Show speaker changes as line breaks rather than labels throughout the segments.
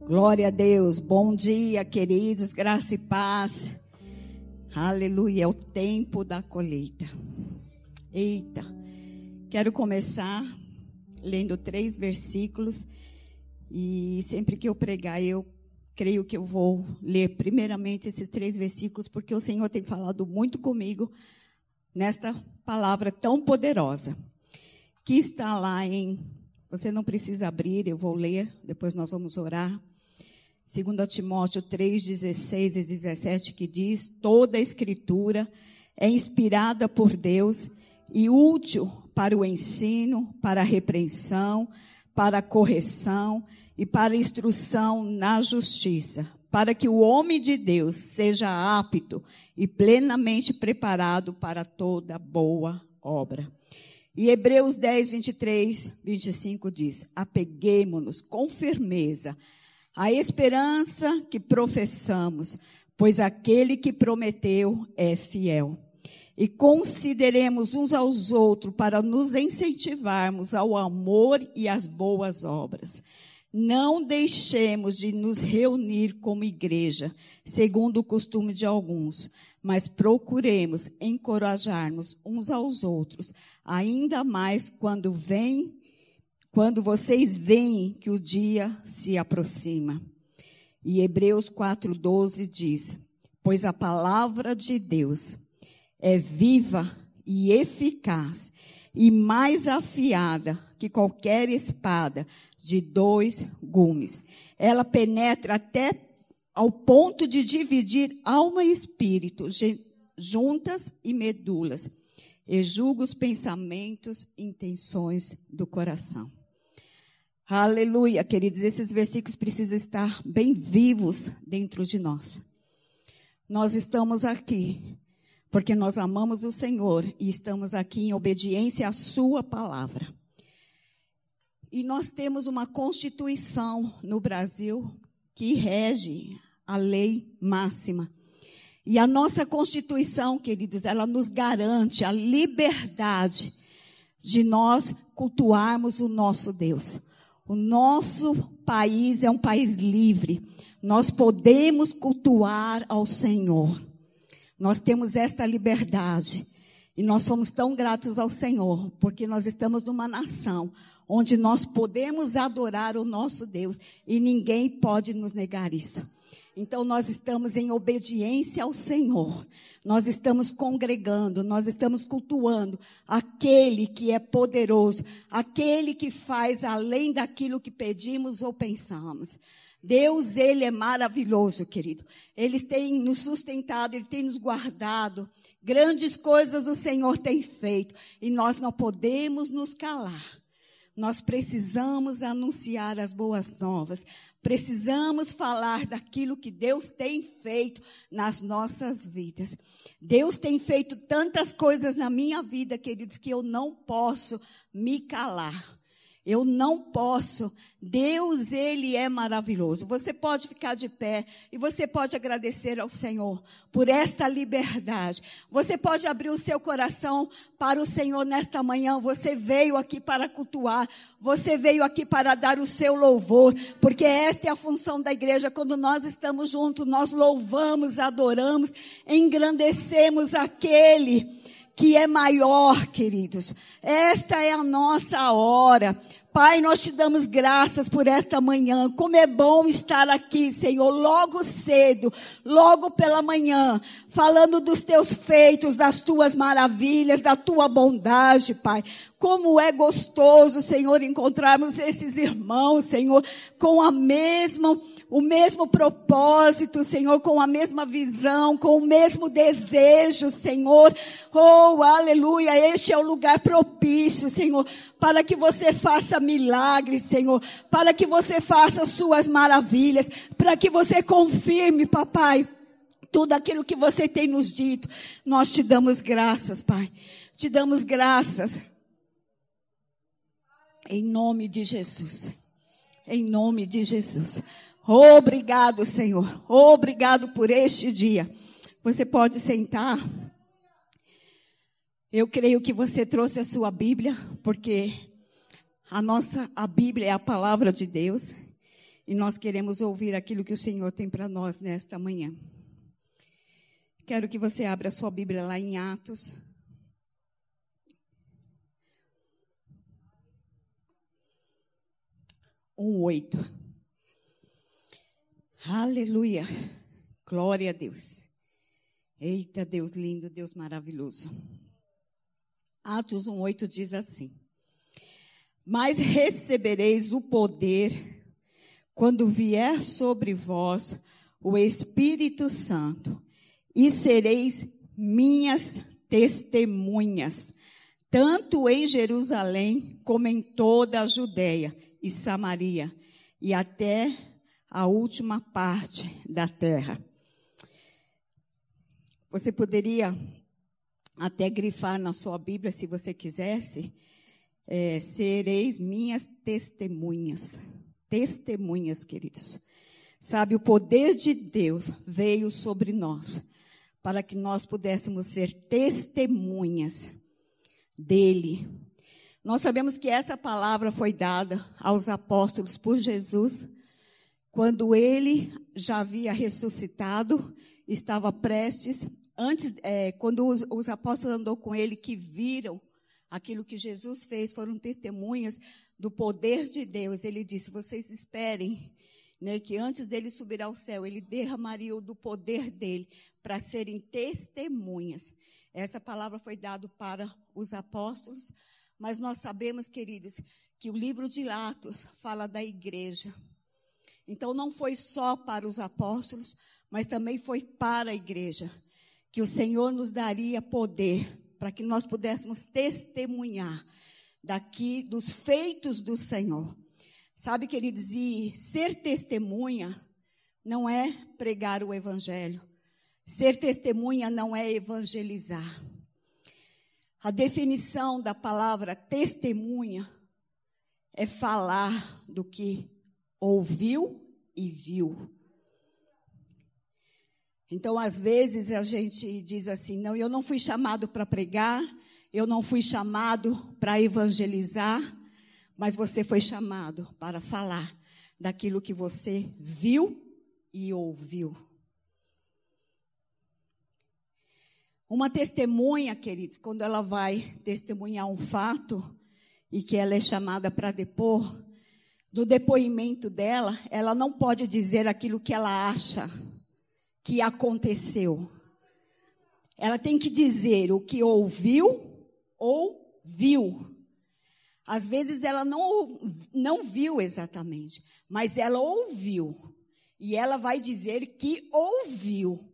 Glória a Deus. Bom dia, queridos. Graça e paz. Aleluia. É o tempo da colheita. Eita. Quero começar lendo três versículos. E sempre que eu pregar, eu creio que eu vou ler primeiramente esses três versículos, porque o Senhor tem falado muito comigo nesta palavra tão poderosa, que está lá em. Você não precisa abrir, eu vou ler, depois nós vamos orar. 2 Timóteo 3, 16 e 17, que diz: toda a escritura é inspirada por Deus e útil para o ensino, para a repreensão, para a correção e para a instrução na justiça, para que o homem de Deus seja apto e plenamente preparado para toda boa obra. E Hebreus 10, 23, 25 diz: Apeguemo-nos com firmeza a esperança que professamos, pois aquele que prometeu é fiel. E consideremos uns aos outros para nos incentivarmos ao amor e às boas obras. Não deixemos de nos reunir como igreja, segundo o costume de alguns, mas procuremos encorajar-nos uns aos outros, ainda mais quando vem quando vocês veem que o dia se aproxima. E Hebreus 4,12 diz: Pois a palavra de Deus é viva e eficaz, e mais afiada que qualquer espada de dois gumes. Ela penetra até ao ponto de dividir alma e espírito, juntas e medulas, e julga os pensamentos e intenções do coração. Aleluia, queridos, esses versículos precisam estar bem vivos dentro de nós. Nós estamos aqui porque nós amamos o Senhor e estamos aqui em obediência à Sua palavra. E nós temos uma Constituição no Brasil que rege a lei máxima. E a nossa Constituição, queridos, ela nos garante a liberdade de nós cultuarmos o nosso Deus. O nosso país é um país livre. Nós podemos cultuar ao Senhor. Nós temos esta liberdade. E nós somos tão gratos ao Senhor, porque nós estamos numa nação onde nós podemos adorar o nosso Deus e ninguém pode nos negar isso. Então nós estamos em obediência ao Senhor. Nós estamos congregando, nós estamos cultuando aquele que é poderoso, aquele que faz além daquilo que pedimos ou pensamos. Deus, Ele é maravilhoso, querido. Ele tem nos sustentado, Ele tem nos guardado. Grandes coisas o Senhor tem feito e nós não podemos nos calar. Nós precisamos anunciar as boas novas. Precisamos falar daquilo que Deus tem feito nas nossas vidas. Deus tem feito tantas coisas na minha vida, queridos, que eu não posso me calar. Eu não posso. Deus, Ele é maravilhoso. Você pode ficar de pé e você pode agradecer ao Senhor por esta liberdade. Você pode abrir o seu coração para o Senhor nesta manhã. Você veio aqui para cultuar. Você veio aqui para dar o seu louvor. Porque esta é a função da igreja. Quando nós estamos juntos, nós louvamos, adoramos, engrandecemos aquele que é maior, queridos. Esta é a nossa hora. Pai, nós te damos graças por esta manhã. Como é bom estar aqui, Senhor, logo cedo, logo pela manhã, falando dos teus feitos, das tuas maravilhas, da tua bondade, Pai. Como é gostoso, Senhor, encontrarmos esses irmãos, Senhor, com a mesma, o mesmo propósito, Senhor, com a mesma visão, com o mesmo desejo, Senhor. Oh, aleluia, este é o lugar propício, Senhor, para que você faça milagres, Senhor, para que você faça suas maravilhas, para que você confirme, papai, tudo aquilo que você tem nos dito. Nós te damos graças, Pai. Te damos graças. Em nome de Jesus. Em nome de Jesus. Obrigado, Senhor. Obrigado por este dia. Você pode sentar. Eu creio que você trouxe a sua Bíblia, porque a nossa a Bíblia é a palavra de Deus. E nós queremos ouvir aquilo que o Senhor tem para nós nesta manhã. Quero que você abra a sua Bíblia lá em Atos. Um oito. Aleluia. Glória a Deus. Eita, Deus lindo, Deus maravilhoso. Atos 1,8 diz assim: Mas recebereis o poder quando vier sobre vós o Espírito Santo, e sereis minhas testemunhas, tanto em Jerusalém como em toda a Judéia e Samaria, e até a última parte da terra. Você poderia até grifar na sua Bíblia, se você quisesse, é, sereis minhas testemunhas testemunhas, queridos. Sabe, o poder de Deus veio sobre nós para que nós pudéssemos ser testemunhas dele. Nós sabemos que essa palavra foi dada aos apóstolos por Jesus quando ele já havia ressuscitado, estava prestes, antes, é, quando os, os apóstolos andou com ele, que viram aquilo que Jesus fez, foram testemunhas do poder de Deus, ele disse: vocês esperem né, que antes dele subir ao céu, ele derramaria do poder dele para serem testemunhas. Essa palavra foi dada para os apóstolos, mas nós sabemos, queridos, que o livro de Atos fala da igreja. Então não foi só para os apóstolos, mas também foi para a igreja que o Senhor nos daria poder para que nós pudéssemos testemunhar daqui dos feitos do Senhor. Sabe, queridos, e ser testemunha não é pregar o evangelho. Ser testemunha não é evangelizar. A definição da palavra testemunha é falar do que ouviu e viu. Então, às vezes, a gente diz assim: não, eu não fui chamado para pregar, eu não fui chamado para evangelizar, mas você foi chamado para falar daquilo que você viu e ouviu. Uma testemunha, queridos, quando ela vai testemunhar um fato e que ela é chamada para depor, no depoimento dela, ela não pode dizer aquilo que ela acha que aconteceu. Ela tem que dizer o que ouviu ou viu. Às vezes ela não, não viu exatamente, mas ela ouviu. E ela vai dizer que ouviu.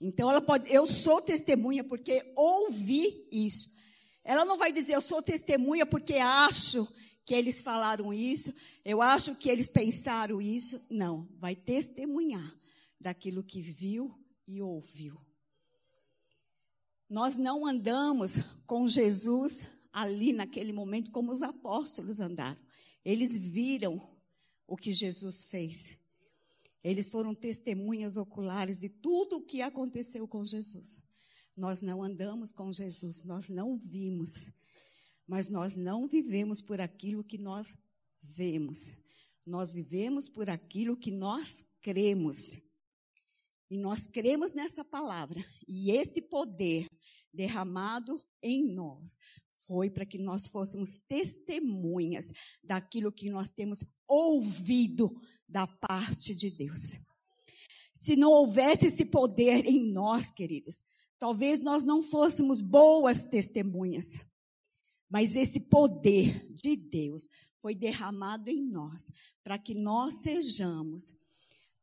Então ela pode, eu sou testemunha porque ouvi isso. Ela não vai dizer eu sou testemunha porque acho que eles falaram isso, eu acho que eles pensaram isso. Não, vai testemunhar daquilo que viu e ouviu. Nós não andamos com Jesus ali naquele momento como os apóstolos andaram. Eles viram o que Jesus fez. Eles foram testemunhas oculares de tudo o que aconteceu com Jesus. Nós não andamos com Jesus, nós não vimos. Mas nós não vivemos por aquilo que nós vemos. Nós vivemos por aquilo que nós cremos. E nós cremos nessa palavra. E esse poder derramado em nós foi para que nós fôssemos testemunhas daquilo que nós temos ouvido da parte de Deus. Se não houvesse esse poder em nós, queridos, talvez nós não fôssemos boas testemunhas. Mas esse poder de Deus foi derramado em nós para que nós sejamos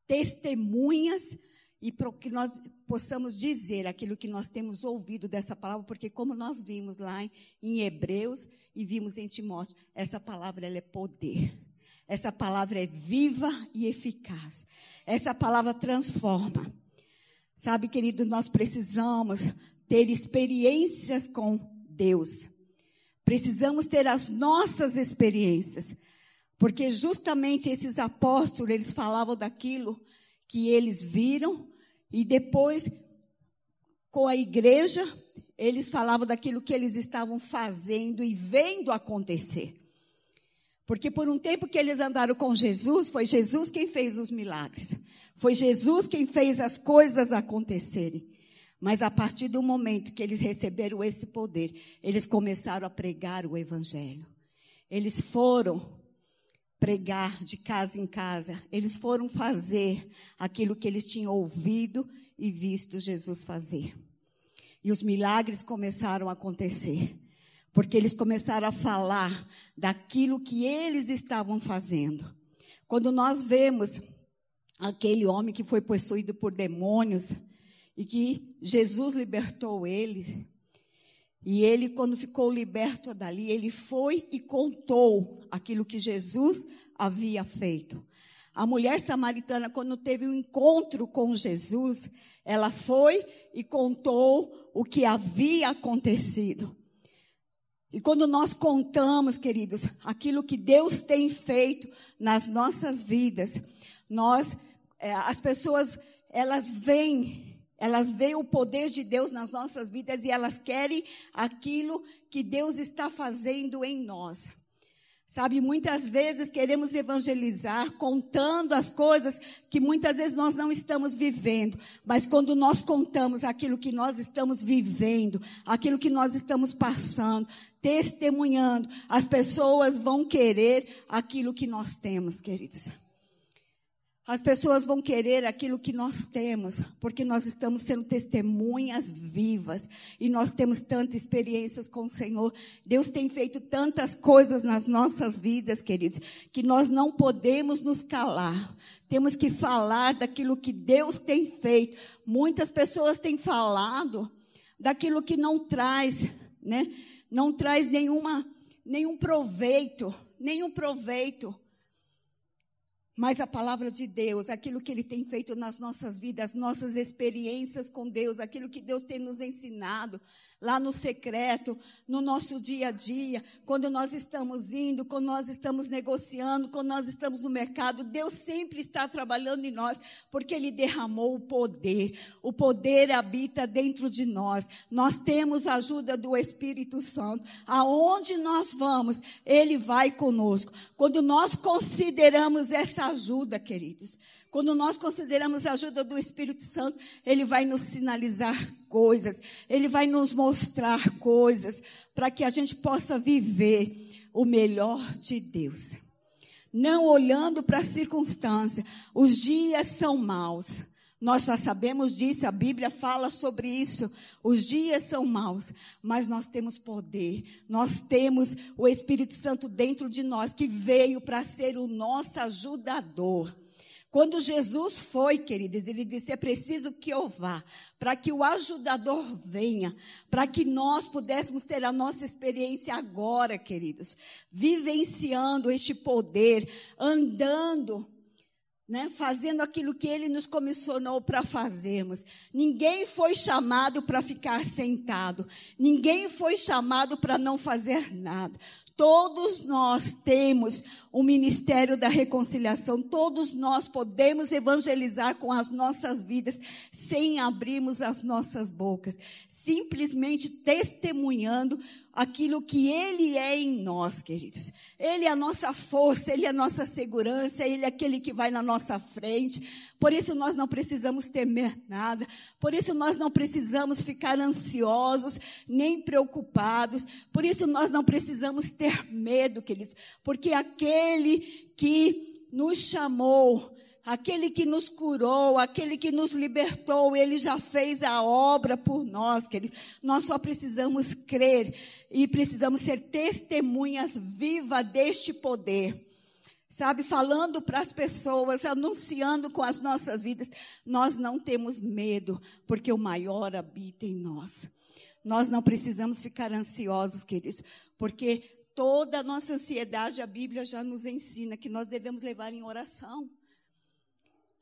testemunhas e para que nós possamos dizer aquilo que nós temos ouvido dessa palavra, porque como nós vimos lá em, Hebreus e vimos em Timóteo, essa palavra ela é poder. Essa palavra é viva e eficaz. Essa palavra transforma. Sabe, querido, nós precisamos ter experiências com Deus. Precisamos ter as nossas experiências. Porque justamente esses apóstolos, eles falavam daquilo que eles viram, e depois, com a igreja, eles falavam daquilo que eles estavam fazendo e vendo acontecer. Porque por um tempo que eles andaram com Jesus, foi Jesus quem fez os milagres. Foi Jesus quem fez as coisas acontecerem. Mas a partir do momento que eles receberam esse poder, eles começaram a pregar o evangelho. Eles foram pregar de casa em casa. Eles foram fazer aquilo que eles tinham ouvido e visto Jesus fazer. E os milagres começaram a acontecer, porque eles começaram a falar daquilo que eles estavam fazendo. Quando nós vemos aquele homem que foi possuído por demônios e que Jesus libertou ele, e ele, quando ficou liberto dali, ele foi e contou aquilo que Jesus havia feito. A mulher samaritana, quando teve um encontro com Jesus, ela foi e contou o que havia acontecido. E quando nós contamos, queridos, aquilo que Deus tem feito nas nossas vidas, nós, é, as pessoas, elas vêm elas veem o poder de Deus nas nossas vidas e elas querem aquilo que Deus está fazendo em nós. Sabe, muitas vezes queremos evangelizar contando as coisas que muitas vezes nós não estamos vivendo, mas quando nós contamos aquilo que nós estamos vivendo, aquilo que nós estamos passando, testemunhando, as pessoas vão querer aquilo que nós temos, queridos. As pessoas vão querer aquilo que nós temos, porque nós estamos sendo testemunhas vivas e nós temos tantas experiências com o Senhor. Deus tem feito tantas coisas nas nossas vidas, queridos, que nós não podemos nos calar. Temos que falar daquilo que Deus tem feito. Muitas pessoas têm falado daquilo que não traz, né? Não traz nenhuma nenhum proveito, nenhum proveito. Mas a palavra de Deus, aquilo que Ele tem feito nas nossas vidas, nossas experiências com Deus, aquilo que Deus tem nos ensinado, lá no secreto, no nosso dia a dia, quando nós estamos indo, quando nós estamos negociando, quando nós estamos no mercado, Deus sempre está trabalhando em nós, porque Ele derramou o poder. O poder habita dentro de nós. Nós temos a ajuda do Espírito Santo. Aonde nós vamos, Ele vai conosco. Quando nós consideramos essa ajuda, queridos, quando nós consideramos a ajuda do Espírito Santo, ele vai nos sinalizar coisas, ele vai nos mostrar coisas para que a gente possa viver o melhor de Deus. Não olhando para a circunstância, os dias são maus. Nós já sabemos disso, a Bíblia fala sobre isso. Os dias são maus, mas nós temos poder. Nós temos o Espírito Santo dentro de nós que veio para ser o nosso ajudador. Quando Jesus foi, queridos, ele disse: é preciso que eu vá, para que o ajudador venha, para que nós pudéssemos ter a nossa experiência agora, queridos, vivenciando este poder, andando, né, fazendo aquilo que ele nos comissionou para fazermos. Ninguém foi chamado para ficar sentado, ninguém foi chamado para não fazer nada. Todos nós temos o ministério da reconciliação, todos nós podemos evangelizar com as nossas vidas sem abrirmos as nossas bocas, simplesmente testemunhando aquilo que Ele é em nós, queridos. Ele é a nossa força, Ele é a nossa segurança, Ele é aquele que vai na nossa frente. Por isso nós não precisamos temer nada, por isso nós não precisamos ficar ansiosos, nem preocupados, por isso nós não precisamos ter medo, queridos, porque aquele que nos chamou, Aquele que nos curou, aquele que nos libertou, ele já fez a obra por nós, querido. Nós só precisamos crer e precisamos ser testemunhas vivas deste poder. Sabe, falando para as pessoas, anunciando com as nossas vidas, nós não temos medo, porque o maior habita em nós. Nós não precisamos ficar ansiosos, queridos, porque toda a nossa ansiedade, a Bíblia já nos ensina que nós devemos levar em oração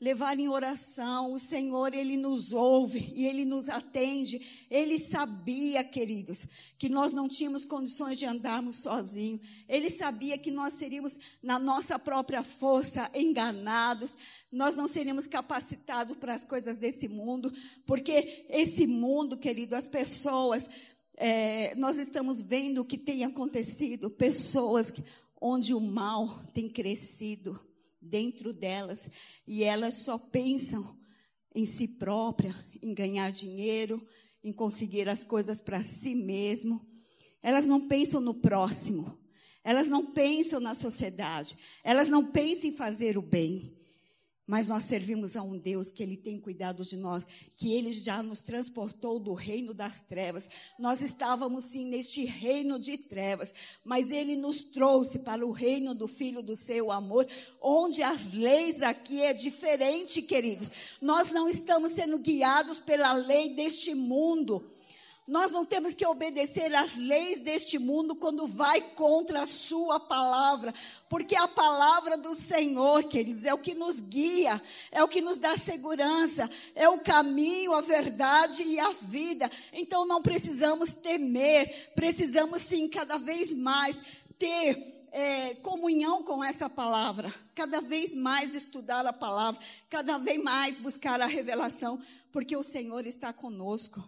levar em oração. O Senhor, Ele nos ouve e Ele nos atende. Ele sabia, queridos, que nós não tínhamos condições de andarmos sozinhos. Ele sabia que nós seríamos, na nossa própria força, enganados. Nós não seríamos capacitados para as coisas desse mundo, porque esse mundo, querido, as pessoas, é, nós estamos vendo o que tem acontecido. Pessoas onde o mal tem crescido dentro delas e elas só pensam em si própria, em ganhar dinheiro, em conseguir as coisas para si mesmo. Elas não pensam no próximo. Elas não pensam na sociedade. Elas não pensam em fazer o bem. Mas nós servimos a um Deus que Ele tem cuidado de nós, que Ele já nos transportou do reino das trevas. Nós estávamos sim neste reino de trevas, mas Ele nos trouxe para o reino do Filho do Seu amor, onde as leis aqui é diferente, queridos. Nós não estamos sendo guiados pela lei deste mundo. Nós não temos que obedecer às leis deste mundo quando vai contra a sua palavra, porque a palavra do Senhor, queridos, é o que nos guia, é o que nos dá segurança, é o caminho, a verdade e a vida. Então não precisamos temer, precisamos sim cada vez mais ter é, comunhão com essa palavra, cada vez mais estudar a palavra, cada vez mais buscar a revelação, porque o Senhor está conosco.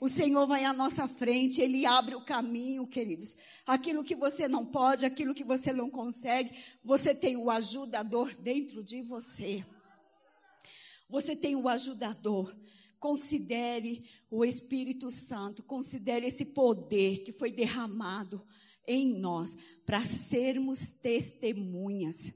O Senhor vai à nossa frente, Ele abre o caminho, queridos. Aquilo que você não pode, aquilo que você não consegue, você tem o ajudador dentro de você. Você tem o ajudador. Considere o Espírito Santo, considere esse poder que foi derramado em nós para sermos testemunhas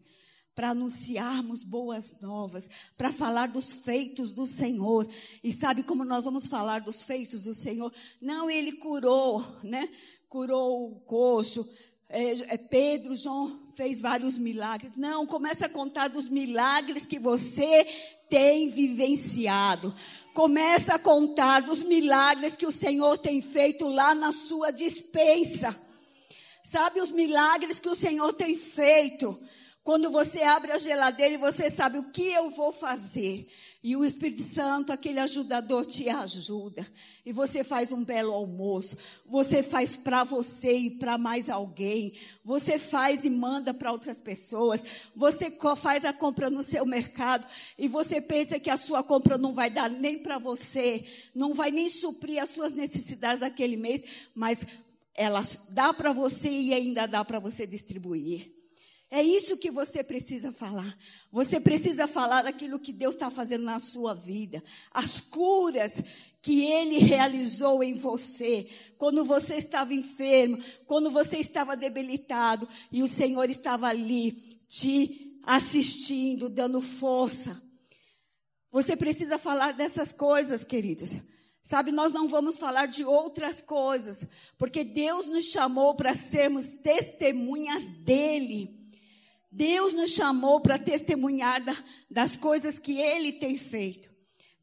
para anunciarmos boas novas, para falar dos feitos do Senhor. E sabe como nós vamos falar dos feitos do Senhor? Não, ele curou, né? Curou o coxo. É, é, Pedro, João fez vários milagres. Não, começa a contar dos milagres que você tem vivenciado. Começa a contar dos milagres que o Senhor tem feito lá na sua dispensa. Sabe os milagres que o Senhor tem feito? Quando você abre a geladeira e você sabe o que eu vou fazer. E o Espírito Santo, aquele ajudador, te ajuda. E você faz um belo almoço. Você faz para você e para mais alguém. Você faz e manda para outras pessoas. Você faz a compra no seu mercado. E você pensa que a sua compra não vai dar nem para você. Não vai nem suprir as suas necessidades daquele mês. Mas ela dá para você e ainda dá para você distribuir. É isso que você precisa falar. Você precisa falar aquilo que Deus está fazendo na sua vida. As curas que Ele realizou em você. Quando você estava enfermo, quando você estava debilitado e o Senhor estava ali te assistindo, dando força. Você precisa falar dessas coisas, queridos. Sabe, nós não vamos falar de outras coisas, porque Deus nos chamou para sermos testemunhas dEle. Deus nos chamou para testemunhar da, das coisas que Ele tem feito.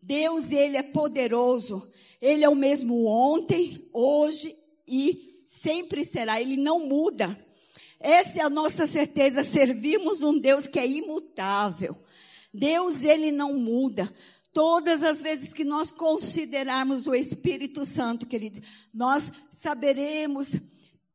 Deus, Ele é poderoso. Ele é o mesmo ontem, hoje e sempre será. Ele não muda. Essa é a nossa certeza. Servimos um Deus que é imutável. Deus, Ele não muda. Todas as vezes que nós considerarmos o Espírito Santo, querido, nós saberemos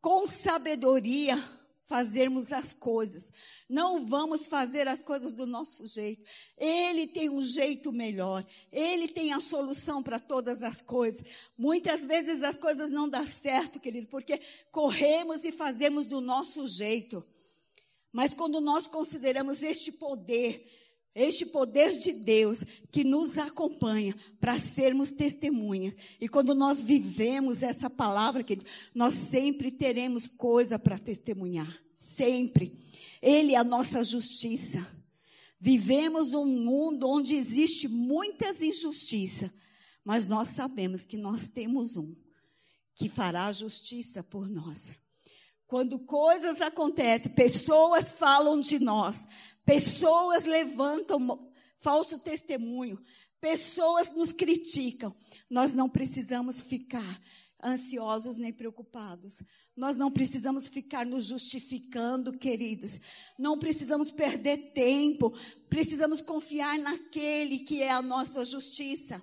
com sabedoria fazermos as coisas. Não vamos fazer as coisas do nosso jeito. Ele tem um jeito melhor. Ele tem a solução para todas as coisas. Muitas vezes as coisas não dão certo, querido, porque corremos e fazemos do nosso jeito. Mas quando nós consideramos este poder, este poder de Deus que nos acompanha para sermos testemunhas. E quando nós vivemos essa palavra, querido, nós sempre teremos coisa para testemunhar. Sempre. Ele é a nossa justiça. Vivemos um mundo onde existe muitas injustiças, mas nós sabemos que nós temos um que fará justiça por nós. Quando coisas acontecem, pessoas falam de nós, pessoas levantam falso testemunho, pessoas nos criticam, nós não precisamos ficar ansiosos nem preocupados. Nós não precisamos ficar nos justificando, queridos. Não precisamos perder tempo. Precisamos confiar naquele que é a nossa justiça.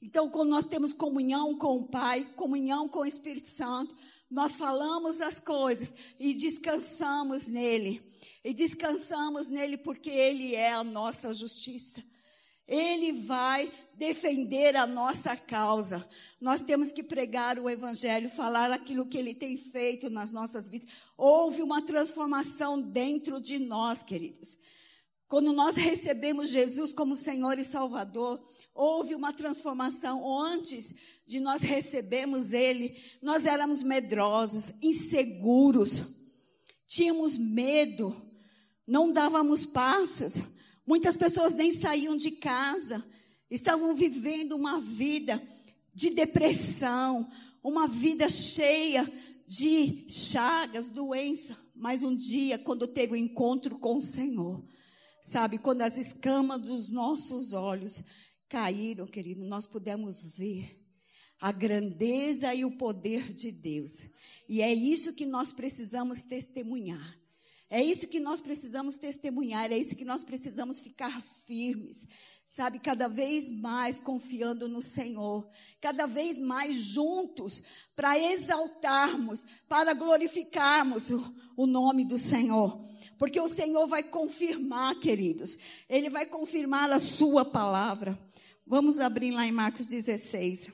Então, quando nós temos comunhão com o Pai, comunhão com o Espírito Santo, nós falamos as coisas e descansamos nele. E descansamos nele porque ele é a nossa justiça. Ele vai defender a nossa causa. Nós temos que pregar o Evangelho, falar aquilo que Ele tem feito nas nossas vidas. Houve uma transformação dentro de nós, queridos. Quando nós recebemos Jesus como Senhor e Salvador, houve uma transformação. Antes de nós recebermos Ele, nós éramos medrosos, inseguros, tínhamos medo, não dávamos passos. Muitas pessoas nem saíam de casa, estavam vivendo uma vida de depressão, uma vida cheia de chagas, doença. Mas um dia, quando teve o um encontro com o Senhor, Sabe, quando as escamas dos nossos olhos caíram, querido, nós pudemos ver a grandeza e o poder de Deus. E é isso que nós precisamos testemunhar. É isso que nós precisamos testemunhar, é isso que nós precisamos ficar firmes, sabe, cada vez mais confiando no Senhor, cada vez mais juntos para exaltarmos, para glorificarmos o, o nome do Senhor. Porque o Senhor vai confirmar, queridos. Ele vai confirmar a sua palavra. Vamos abrir lá em Marcos 16.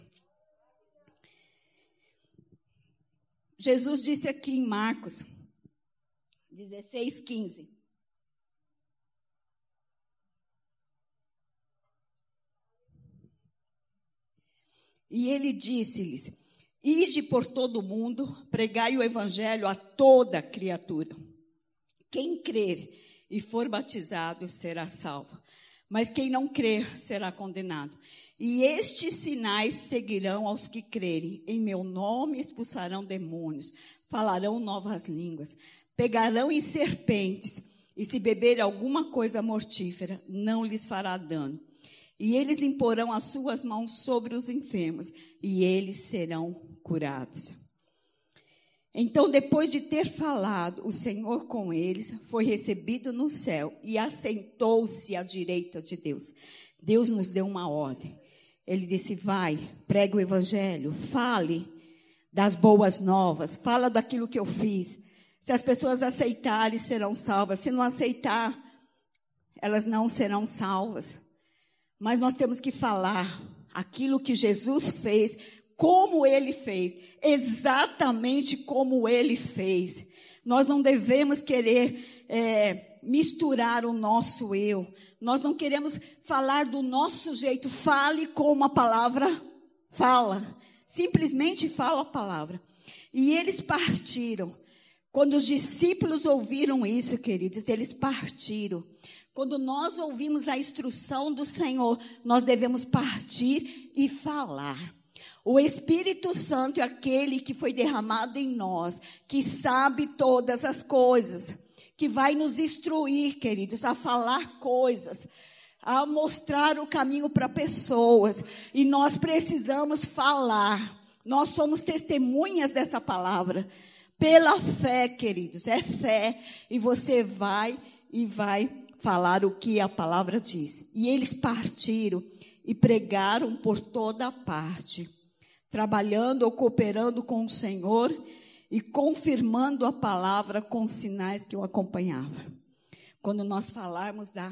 Jesus disse aqui em Marcos 16, 15. E ele disse-lhes: Ide por todo o mundo, pregai o evangelho a toda criatura. Quem crer e for batizado será salvo, mas quem não crer será condenado. E estes sinais seguirão aos que crerem. Em meu nome expulsarão demônios, falarão novas línguas, pegarão em serpentes, e se beberem alguma coisa mortífera, não lhes fará dano. E eles imporão as suas mãos sobre os enfermos, e eles serão curados. Então, depois de ter falado o Senhor com eles, foi recebido no céu e assentou-se à direita de Deus. Deus nos deu uma ordem. Ele disse: Vai, pregue o evangelho, fale das boas novas, fala daquilo que eu fiz. Se as pessoas aceitarem, serão salvas. Se não aceitar, elas não serão salvas. Mas nós temos que falar aquilo que Jesus fez como ele fez, exatamente como ele fez. Nós não devemos querer é, misturar o nosso eu. Nós não queremos falar do nosso jeito. Fale como a palavra fala. Simplesmente fala a palavra. E eles partiram. Quando os discípulos ouviram isso, queridos, eles partiram. Quando nós ouvimos a instrução do Senhor, nós devemos partir e falar. O Espírito Santo é aquele que foi derramado em nós, que sabe todas as coisas, que vai nos instruir, queridos, a falar coisas, a mostrar o caminho para pessoas. E nós precisamos falar. Nós somos testemunhas dessa palavra. Pela fé, queridos, é fé. E você vai e vai falar o que a palavra diz. E eles partiram e pregaram por toda parte trabalhando ou cooperando com o Senhor e confirmando a palavra com sinais que o acompanhavam. Quando nós falarmos da,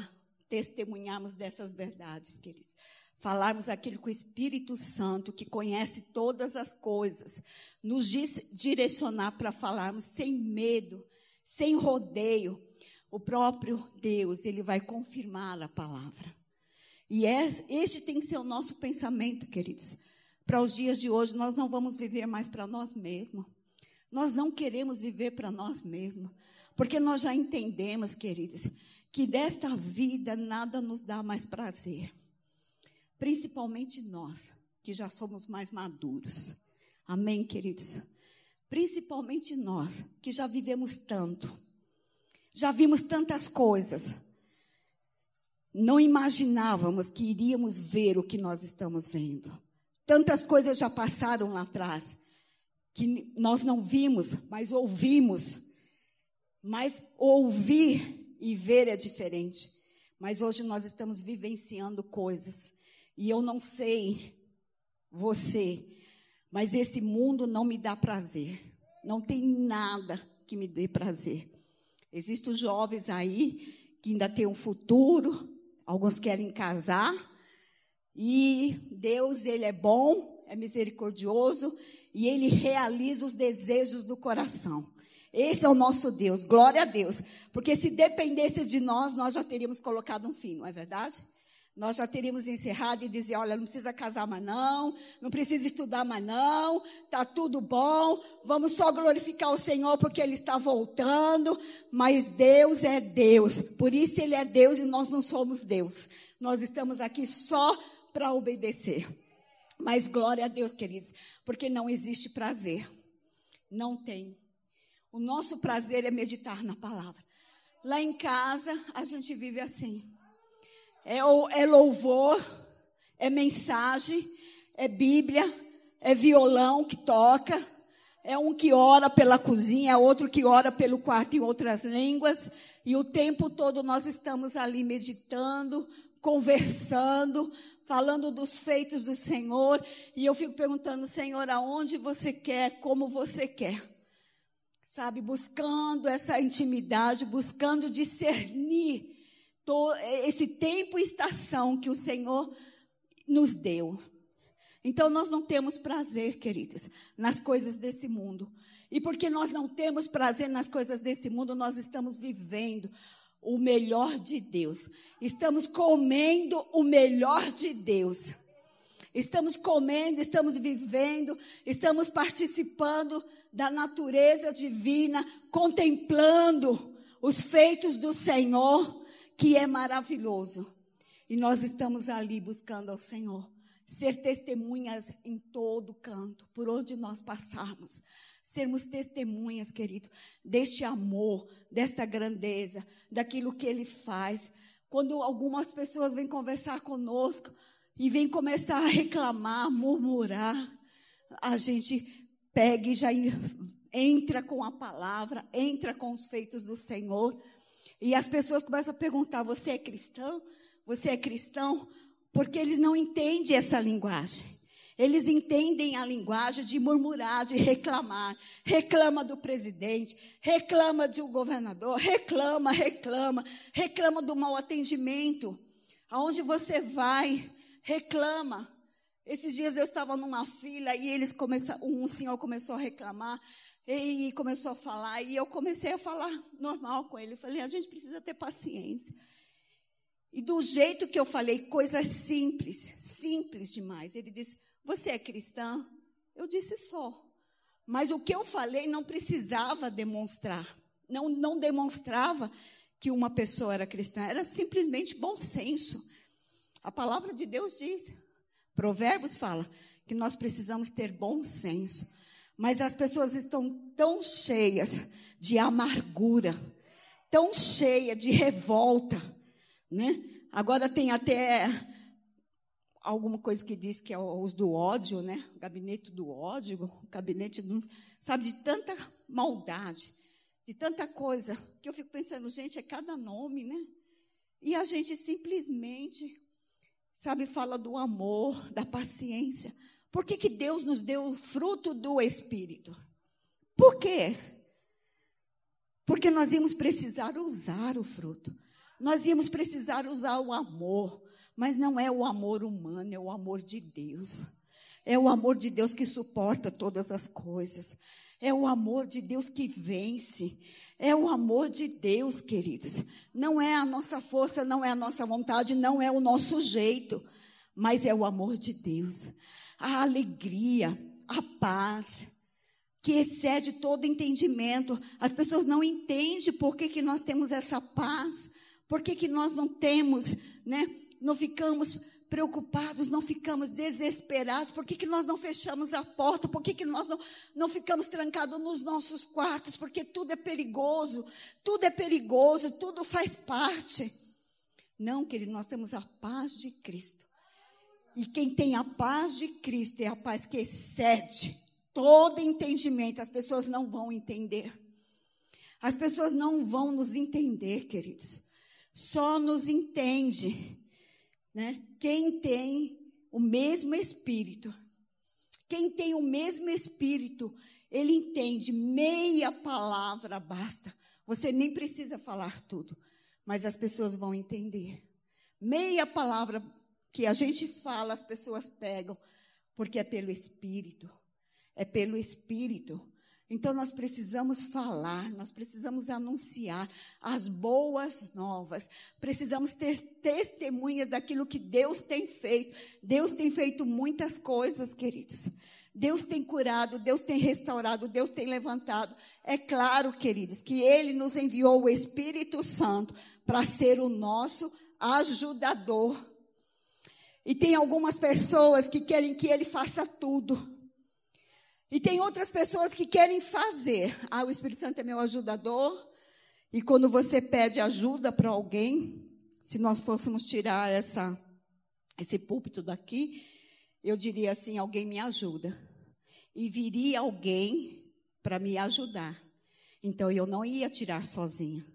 testemunharmos dessas verdades, queridos, falarmos aquilo que o Espírito Santo, que conhece todas as coisas, nos direcionar para falarmos sem medo, sem rodeio, o próprio Deus, ele vai confirmar a palavra. E é, este tem que ser o nosso pensamento, queridos para os dias de hoje, nós não vamos viver mais para nós mesmos. Nós não queremos viver para nós mesmos. Porque nós já entendemos, queridos, que desta vida nada nos dá mais prazer. Principalmente nós, que já somos mais maduros. Amém, queridos? Principalmente nós, que já vivemos tanto. Já vimos tantas coisas. Não imaginávamos que iríamos ver o que nós estamos vendo. Tantas coisas já passaram lá atrás que nós não vimos, mas ouvimos. Mas ouvir e ver é diferente. Mas hoje nós estamos vivenciando coisas. E eu não sei você, mas esse mundo não me dá prazer. Não tem nada que me dê prazer. Existem jovens aí que ainda têm um futuro, alguns querem casar, E Deus, ele é bom, é misericordioso e ele realiza os desejos do coração. Esse é o nosso Deus, glória a Deus. Porque se dependesse de nós, nós já teríamos colocado um fim, não é verdade? Nós já teríamos encerrado e dizer, olha, não precisa casar mais não, não precisa estudar mais não, tá tudo bom, vamos só glorificar o Senhor porque Ele está voltando, mas Deus é Deus, por isso Ele é Deus e nós não somos Deus. Nós estamos aqui só para obedecer. Mas glória a Deus, queridos, porque não existe prazer. Não tem. O nosso prazer é meditar na palavra. Lá em casa, a gente vive assim. É, é louvor, é mensagem, é Bíblia, é violão que toca, é um que ora pela cozinha, é outro que ora pelo quarto em outras línguas, e o tempo todo nós estamos ali meditando, conversando, falando dos feitos do Senhor, e eu fico perguntando, Senhor, aonde você quer, como você quer? Sabe, buscando essa intimidade, buscando discernir esse tempo e estação que o Senhor nos deu. Então nós não temos prazer, queridos, nas coisas desse mundo. E porque nós não temos prazer nas coisas desse mundo, nós estamos vivendo o melhor de Deus. Estamos comendo o melhor de Deus. Estamos comendo, estamos vivendo, estamos participando da natureza divina, contemplando os feitos do Senhor, que é maravilhoso. E nós estamos ali buscando ao Senhor, ser testemunhas em todo canto, por onde nós passarmos sermos testemunhas, querido, deste amor, desta grandeza, daquilo que Ele faz. Quando algumas pessoas vêm conversar conosco e vêm começar a reclamar, murmurar, a gente pega e já entra com a palavra, entra com os feitos do Senhor. E as pessoas começam a perguntar: você é cristão? Você é cristão? Porque eles não entendem essa linguagem. Eles entendem a linguagem de murmurar, de reclamar. Reclama do presidente, reclama de um governador, reclama, reclama, reclama do mau atendimento. Aonde você vai, reclama. Esses dias eu estava numa fila e eles começaram, um senhor começou a reclamar e começou a falar e eu comecei a falar normal com ele. Eu falei: "A gente precisa ter paciência". E do jeito que eu falei, coisas simples, simples demais. Ele disse: você é cristã? Eu disse só. Mas o que eu falei não precisava demonstrar. Não, não demonstrava que uma pessoa era cristã. Era simplesmente bom senso. A palavra de Deus diz. Provérbios fala que nós precisamos ter bom senso. Mas as pessoas estão tão cheias de amargura, tão cheias de revolta, né? Agora tem até alguma coisa que diz que é os do ódio, né? O gabinete do ódio, o gabinete do, sabe de tanta maldade, de tanta coisa, que eu fico pensando, gente, é cada nome, né? E a gente simplesmente, sabe, fala do amor, da paciência. Por que, que Deus nos deu o fruto do Espírito? Por quê? Porque nós íamos precisar usar o fruto. Nós íamos precisar usar o amor. Mas não é o amor humano, é o amor de Deus. É o amor de Deus que suporta todas as coisas. É o amor de Deus que vence. É o amor de Deus, queridos. Não é a nossa força, não é a nossa vontade, não é o nosso jeito, mas é o amor de Deus. A alegria, a paz, que excede todo entendimento. As pessoas não entendem por que, que nós temos essa paz, por que, que nós não temos, né? não ficamos preocupados, não ficamos desesperados? Por que, que nós não fechamos a porta? Por que, que nós não, não ficamos trancados nos nossos quartos? Porque tudo é perigoso, tudo é perigoso, tudo faz parte. Não, querido, nós temos a paz de Cristo. E quem tem a paz de Cristo é a paz que excede todo entendimento. As pessoas não vão entender. As pessoas não vão nos entender, queridos. Só nos entende né? Quem tem o mesmo espírito, quem tem o mesmo espírito, ele entende, meia palavra basta. Você nem precisa falar tudo, mas as pessoas vão entender. Meia palavra que a gente fala, as pessoas pegam, porque é pelo Espírito. É pelo Espírito. Então nós precisamos falar, nós precisamos anunciar as boas novas, precisamos ter testemunhas daquilo que Deus tem feito. Deus tem feito muitas coisas, queridos. Deus tem curado, Deus tem restaurado, Deus tem levantado. É claro, queridos, que Ele nos enviou o Espírito Santo para ser o nosso ajudador. E tem algumas pessoas que querem que Ele faça tudo. E tem outras pessoas que querem fazer. Ah, o Espírito Santo é meu ajudador. E quando você pede ajuda para alguém, se nós fôssemos tirar essa, esse púlpito daqui, eu diria assim: alguém me ajuda. E viria alguém para me ajudar. Então eu não ia tirar sozinha.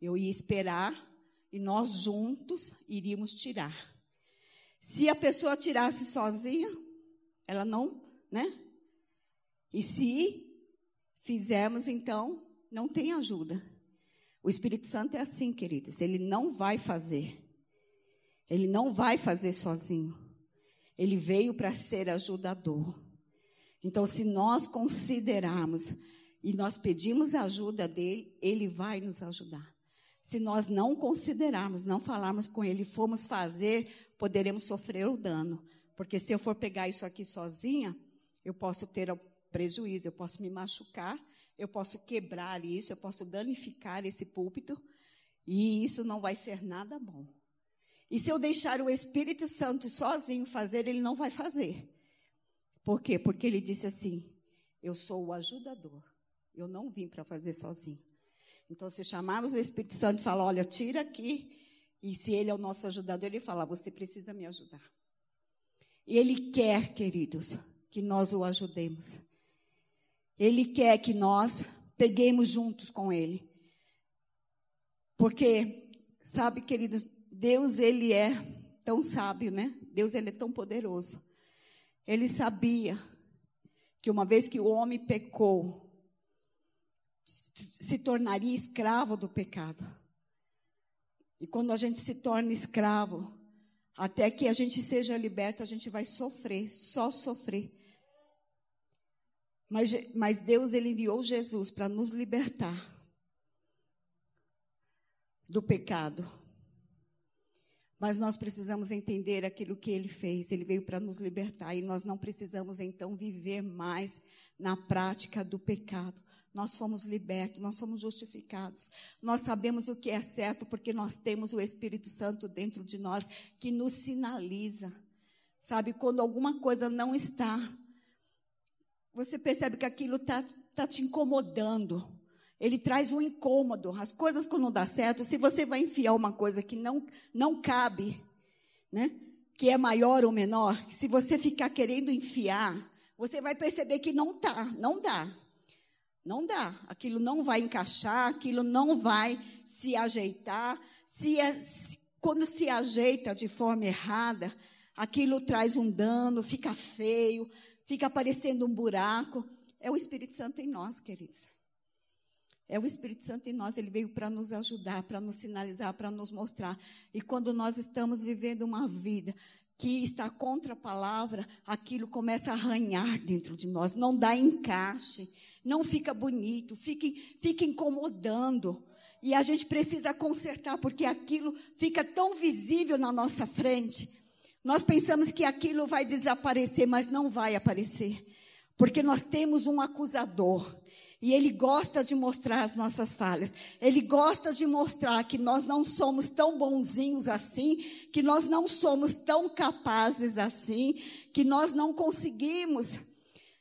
Eu ia esperar e nós juntos iríamos tirar. Se a pessoa tirasse sozinha, ela não, né? E se fizermos, então, não tem ajuda. O Espírito Santo é assim, queridos. Ele não vai fazer. Ele não vai fazer sozinho. Ele veio para ser ajudador. Então, se nós considerarmos e nós pedimos a ajuda dele, ele vai nos ajudar. Se nós não considerarmos, não falarmos com ele, formos fazer, poderemos sofrer o dano. Porque se eu for pegar isso aqui sozinha, eu posso ter prejuízo, eu posso me machucar, eu posso quebrar isso, eu posso danificar esse púlpito, e isso não vai ser nada bom. E se eu deixar o Espírito Santo sozinho fazer, ele não vai fazer. Por quê? Porque ele disse assim: Eu sou o ajudador. Eu não vim para fazer sozinho. Então, se chamarmos o Espírito Santo e falar, olha, tira aqui, e se ele é o nosso ajudador, ele fala, você precisa me ajudar. E ele quer, queridos, que nós o ajudemos. Ele quer que nós peguemos juntos com Ele. Porque, sabe, queridos, Deus, Ele é tão sábio, né? Deus, Ele é tão poderoso. Ele sabia que uma vez que o homem pecou, se tornaria escravo do pecado. E quando a gente se torna escravo, até que a gente seja liberto, a gente vai sofrer, só sofrer. Mas, mas Deus ele enviou Jesus para nos libertar do pecado. Mas nós precisamos entender aquilo que ele fez. Ele veio para nos libertar e nós não precisamos então viver mais na prática do pecado. Nós fomos libertos, nós somos justificados. Nós sabemos o que é certo porque nós temos o Espírito Santo dentro de nós que nos sinaliza. Sabe, quando alguma coisa não está você percebe que aquilo está tá te incomodando. Ele traz um incômodo. As coisas quando não dá certo, se você vai enfiar uma coisa que não, não cabe, né? que é maior ou menor, se você ficar querendo enfiar, você vai perceber que não tá, não dá. Não dá. Aquilo não vai encaixar, aquilo não vai se ajeitar. Se, é, quando se ajeita de forma errada, aquilo traz um dano, fica feio, fica aparecendo um buraco. É o Espírito Santo em nós, queridos. É o Espírito Santo em nós, ele veio para nos ajudar, para nos sinalizar, para nos mostrar. E quando nós estamos vivendo uma vida que está contra a palavra, aquilo começa a arranhar dentro de nós, não dá encaixe, não fica bonito, fica, fica incomodando. E a gente precisa consertar, porque aquilo fica tão visível na nossa frente nós pensamos que aquilo vai desaparecer, mas não vai aparecer. Porque nós temos um acusador. E ele gosta de mostrar as nossas falhas. Ele gosta de mostrar que nós não somos tão bonzinhos assim, que nós não somos tão capazes assim, que nós não conseguimos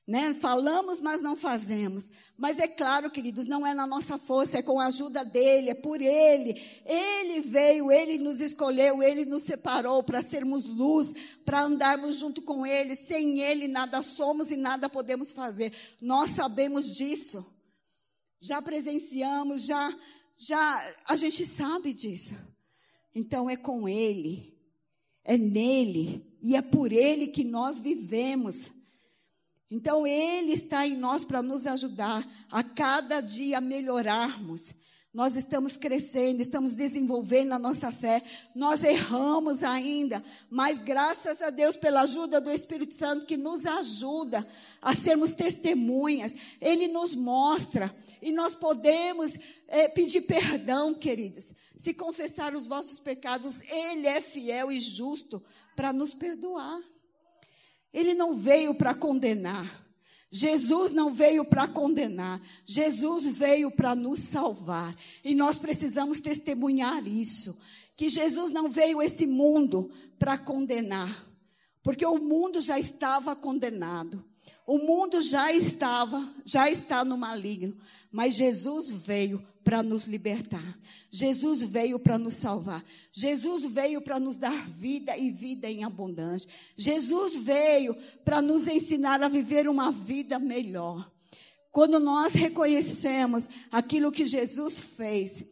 né? Falamos, mas não fazemos. Mas é claro, queridos, não é na nossa força, é com a ajuda dele, é por ele. Ele veio, ele nos escolheu, ele nos separou para sermos luz, para andarmos junto com ele. Sem ele nada somos e nada podemos fazer. Nós sabemos disso. Já presenciamos, já já a gente sabe disso. Então é com ele. É nele e é por ele que nós vivemos. Então, Ele está em nós para nos ajudar a cada dia melhorarmos. nós estamos crescendo, estamos desenvolvendo a nossa fé, nós erramos ainda, mas graças a Deus pela ajuda do Espírito Santo que nos ajuda a sermos testemunhas, Ele nos mostra e nós podemos é, pedir perdão, queridos. Se confessar os vossos pecados, Ele é fiel e justo para nos perdoar. Ele não veio para condenar. Jesus não veio para condenar, Jesus veio para nos salvar. E nós precisamos testemunhar isso. Que Jesus não veio esse mundo para condenar, porque o mundo já estava condenado. O mundo já estava, já está no maligno, mas Jesus veio para nos libertar. Jesus veio para nos salvar. Jesus veio para nos dar vida e vida em abundância. Jesus veio para nos ensinar a viver uma vida melhor. Quando nós reconhecemos aquilo que Jesus fez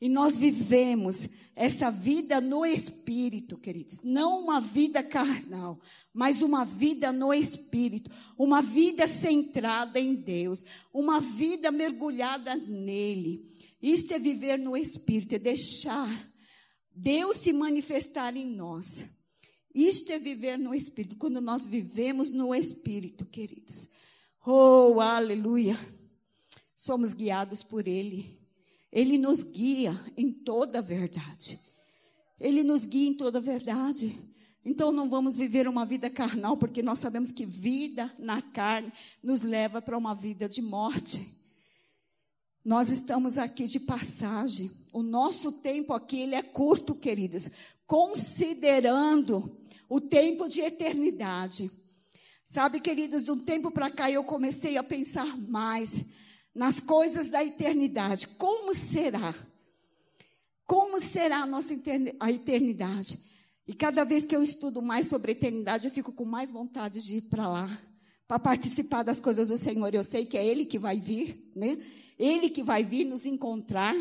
e nós vivemos essa vida no espírito, queridos, não uma vida carnal, mas uma vida no espírito, uma vida centrada em Deus, uma vida mergulhada nele. Isto é viver no Espírito, é deixar Deus se manifestar em nós. Isto é viver no Espírito, quando nós vivemos no Espírito, queridos. Oh, aleluia! Somos guiados por Ele. Ele nos guia em toda a verdade. Ele nos guia em toda a verdade. Então não vamos viver uma vida carnal, porque nós sabemos que vida na carne nos leva para uma vida de morte. Nós estamos aqui de passagem. O nosso tempo aqui ele é curto, queridos, considerando o tempo de eternidade. Sabe, queridos, de um tempo para cá eu comecei a pensar mais nas coisas da eternidade. Como será? Como será a nossa a eternidade? E cada vez que eu estudo mais sobre a eternidade, eu fico com mais vontade de ir para lá, para participar das coisas do Senhor. Eu sei que é Ele que vai vir, né? Ele que vai vir nos encontrar,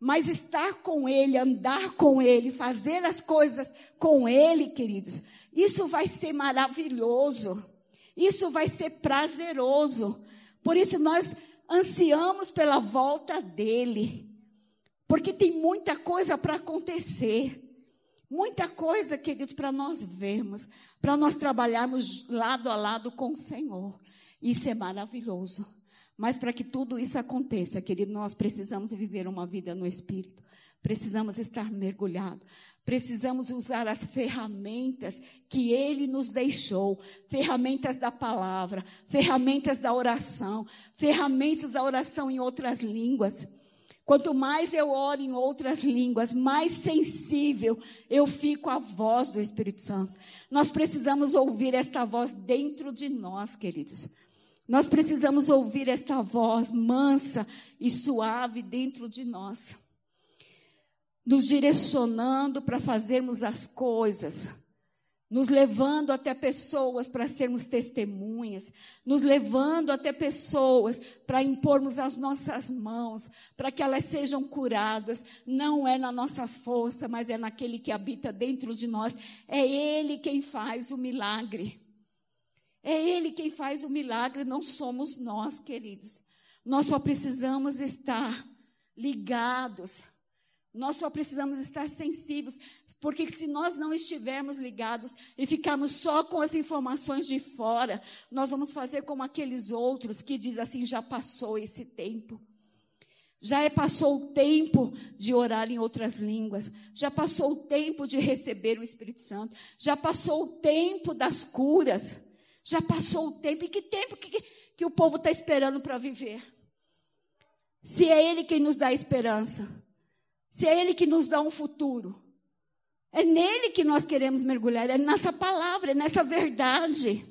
mas estar com Ele, andar com Ele, fazer as coisas com Ele, queridos, isso vai ser maravilhoso, isso vai ser prazeroso. Por isso nós ansiamos pela volta dele, porque tem muita coisa para acontecer, muita coisa, queridos, para nós vermos, para nós trabalharmos lado a lado com o Senhor. Isso é maravilhoso. Mas para que tudo isso aconteça, querido, nós precisamos viver uma vida no Espírito. Precisamos estar mergulhados. Precisamos usar as ferramentas que Ele nos deixou ferramentas da palavra, ferramentas da oração, ferramentas da oração em outras línguas. Quanto mais eu oro em outras línguas, mais sensível eu fico à voz do Espírito Santo. Nós precisamos ouvir esta voz dentro de nós, queridos. Nós precisamos ouvir esta voz mansa e suave dentro de nós, nos direcionando para fazermos as coisas, nos levando até pessoas para sermos testemunhas, nos levando até pessoas para impormos as nossas mãos, para que elas sejam curadas. Não é na nossa força, mas é naquele que habita dentro de nós. É Ele quem faz o milagre. É Ele quem faz o milagre, não somos nós, queridos. Nós só precisamos estar ligados. Nós só precisamos estar sensíveis, porque se nós não estivermos ligados e ficarmos só com as informações de fora, nós vamos fazer como aqueles outros que diz assim: já passou esse tempo. Já é, passou o tempo de orar em outras línguas. Já passou o tempo de receber o Espírito Santo. Já passou o tempo das curas. Já passou o tempo. E que tempo que, que o povo está esperando para viver? Se é Ele quem nos dá esperança. Se é Ele que nos dá um futuro. É nele que nós queremos mergulhar. É nessa palavra, é nessa verdade.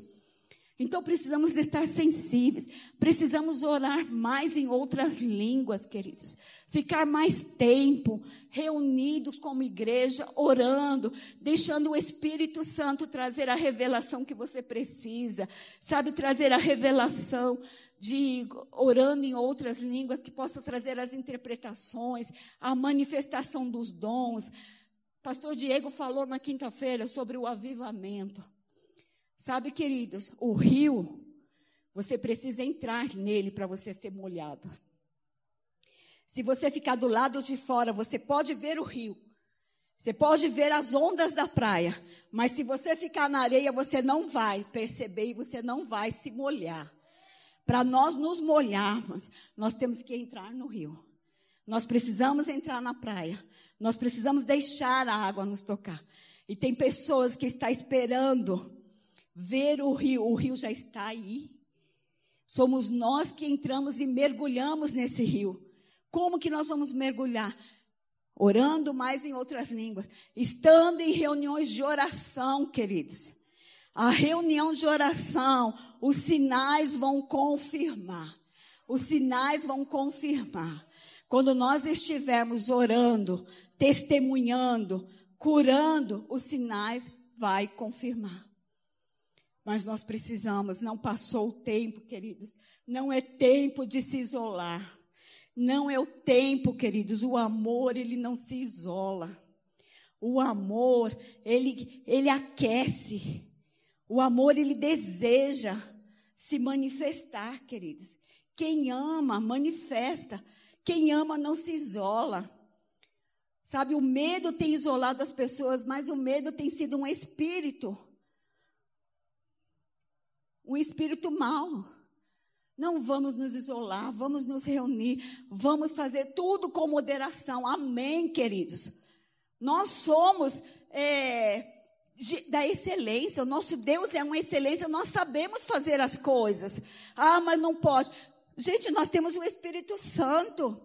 Então precisamos estar sensíveis. Precisamos orar mais em outras línguas, queridos ficar mais tempo reunidos como igreja, orando, deixando o Espírito Santo trazer a revelação que você precisa, sabe, trazer a revelação de orando em outras línguas que possa trazer as interpretações, a manifestação dos dons. Pastor Diego falou na quinta-feira sobre o avivamento. Sabe, queridos, o rio, você precisa entrar nele para você ser molhado. Se você ficar do lado de fora, você pode ver o rio. Você pode ver as ondas da praia. Mas se você ficar na areia, você não vai perceber e você não vai se molhar. Para nós nos molharmos, nós temos que entrar no rio. Nós precisamos entrar na praia. Nós precisamos deixar a água nos tocar. E tem pessoas que estão esperando ver o rio. O rio já está aí. Somos nós que entramos e mergulhamos nesse rio. Como que nós vamos mergulhar? Orando mais em outras línguas, estando em reuniões de oração, queridos. A reunião de oração, os sinais vão confirmar. Os sinais vão confirmar. Quando nós estivermos orando, testemunhando, curando, os sinais vai confirmar. Mas nós precisamos, não passou o tempo, queridos. Não é tempo de se isolar. Não é o tempo, queridos. O amor, ele não se isola. O amor, ele, ele aquece. O amor, ele deseja se manifestar, queridos. Quem ama, manifesta. Quem ama não se isola. Sabe, o medo tem isolado as pessoas, mas o medo tem sido um espírito. Um espírito mau. Não vamos nos isolar, vamos nos reunir, vamos fazer tudo com moderação. Amém, queridos. Nós somos é, da excelência, o nosso Deus é uma excelência, nós sabemos fazer as coisas. Ah, mas não pode. Gente, nós temos o Espírito Santo.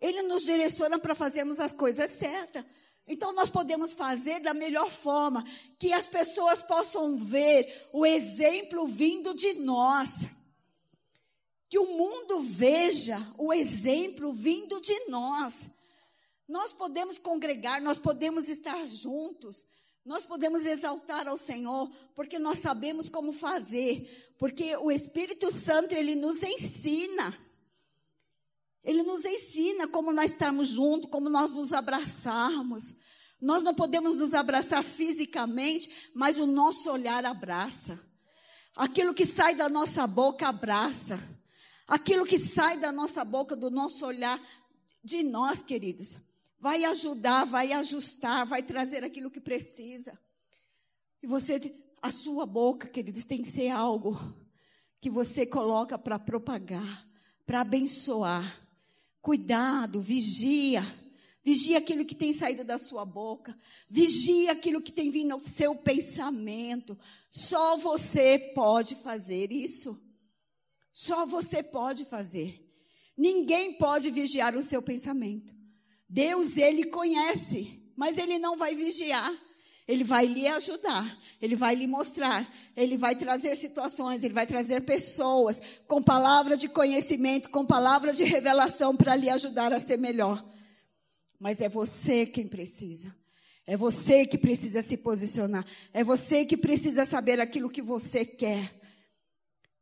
Ele nos direciona para fazermos as coisas certas. Então, nós podemos fazer da melhor forma, que as pessoas possam ver o exemplo vindo de nós. Que o mundo veja o exemplo vindo de nós. Nós podemos congregar, nós podemos estar juntos, nós podemos exaltar ao Senhor, porque nós sabemos como fazer, porque o Espírito Santo, ele nos ensina. Ele nos ensina como nós estamos juntos, como nós nos abraçarmos. Nós não podemos nos abraçar fisicamente, mas o nosso olhar abraça. Aquilo que sai da nossa boca abraça. Aquilo que sai da nossa boca, do nosso olhar, de nós, queridos, vai ajudar, vai ajustar, vai trazer aquilo que precisa. E você, a sua boca, queridos, tem que ser algo que você coloca para propagar, para abençoar Cuidado, vigia. Vigia aquilo que tem saído da sua boca. Vigia aquilo que tem vindo ao seu pensamento. Só você pode fazer isso. Só você pode fazer. Ninguém pode vigiar o seu pensamento. Deus, ele conhece, mas ele não vai vigiar. Ele vai lhe ajudar, ele vai lhe mostrar, ele vai trazer situações, ele vai trazer pessoas com palavra de conhecimento, com palavra de revelação para lhe ajudar a ser melhor. Mas é você quem precisa. É você que precisa se posicionar. É você que precisa saber aquilo que você quer.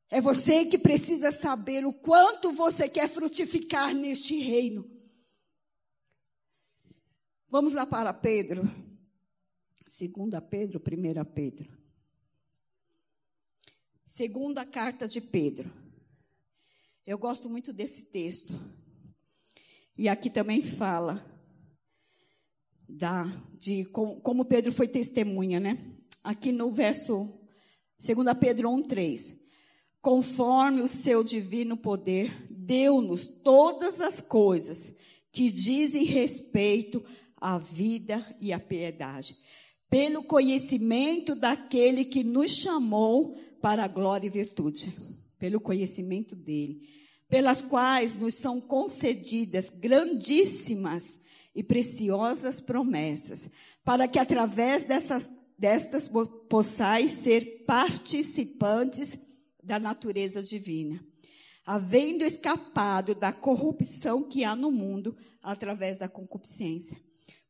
É você que precisa saber o quanto você quer frutificar neste reino. Vamos lá para Pedro. Segunda Pedro, primeira Pedro. Segunda carta de Pedro. Eu gosto muito desse texto. E aqui também fala da de como, como Pedro foi testemunha, né? Aqui no verso 2 Pedro 1:3. Conforme o seu divino poder, deu-nos todas as coisas que dizem respeito à vida e à piedade. Pelo conhecimento daquele que nos chamou para a glória e virtude, pelo conhecimento dele, pelas quais nos são concedidas grandíssimas e preciosas promessas, para que através dessas, destas possais ser participantes da natureza divina, havendo escapado da corrupção que há no mundo através da concupiscência.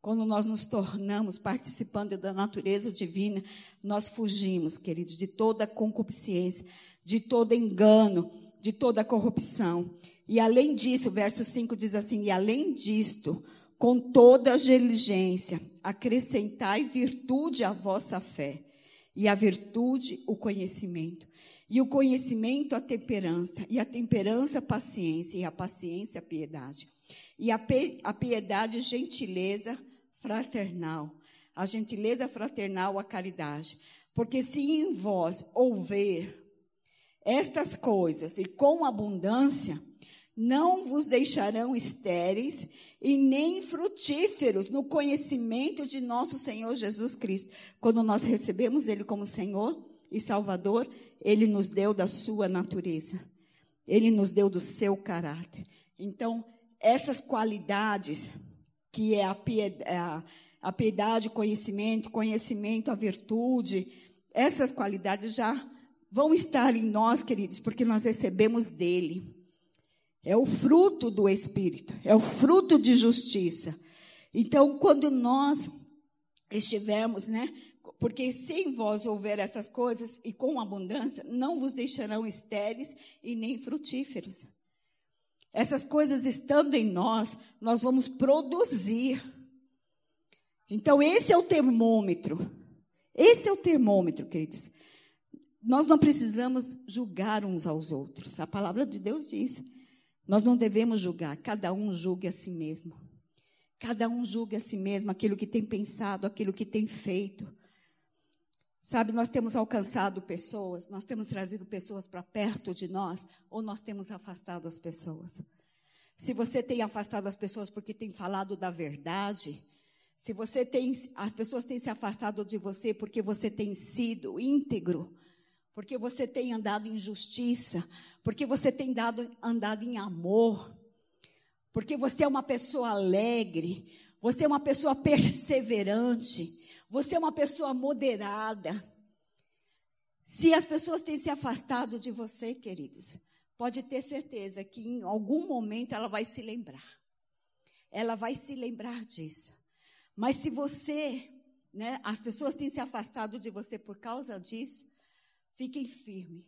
Quando nós nos tornamos participantes da natureza divina, nós fugimos, queridos, de toda concupiscência, de todo engano, de toda corrupção. E além disso, o verso 5 diz assim: E além disto, com toda diligência, acrescentai virtude à vossa fé, e a virtude, o conhecimento, E o conhecimento, a temperança. E a temperança, a paciência. E a paciência, a piedade. E a piedade, gentileza fraternal. A gentileza fraternal, a caridade. Porque se em vós houver estas coisas e com abundância, não vos deixarão estéreis e nem frutíferos no conhecimento de nosso Senhor Jesus Cristo. Quando nós recebemos Ele como Senhor e Salvador, Ele nos deu da sua natureza, Ele nos deu do seu caráter. Então, essas qualidades, que é a piedade, a, a piedade, conhecimento, conhecimento, a virtude, essas qualidades já vão estar em nós, queridos, porque nós recebemos dele. É o fruto do Espírito, é o fruto de justiça. Então, quando nós estivermos, né? Porque se em vós houver essas coisas e com abundância, não vos deixarão estéreis e nem frutíferos. Essas coisas estando em nós, nós vamos produzir. Então, esse é o termômetro. Esse é o termômetro, queridos. Nós não precisamos julgar uns aos outros. A palavra de Deus diz. Nós não devemos julgar, cada um julgue a si mesmo. Cada um julgue a si mesmo aquilo que tem pensado, aquilo que tem feito. Sabe, nós temos alcançado pessoas, nós temos trazido pessoas para perto de nós, ou nós temos afastado as pessoas. Se você tem afastado as pessoas porque tem falado da verdade, se você tem, as pessoas têm se afastado de você porque você tem sido íntegro, porque você tem andado em justiça, porque você tem dado, andado em amor, porque você é uma pessoa alegre, você é uma pessoa perseverante, você é uma pessoa moderada. Se as pessoas têm se afastado de você, queridos, pode ter certeza que em algum momento ela vai se lembrar. Ela vai se lembrar disso. Mas se você, né, as pessoas têm se afastado de você por causa disso, Fiquem firmes,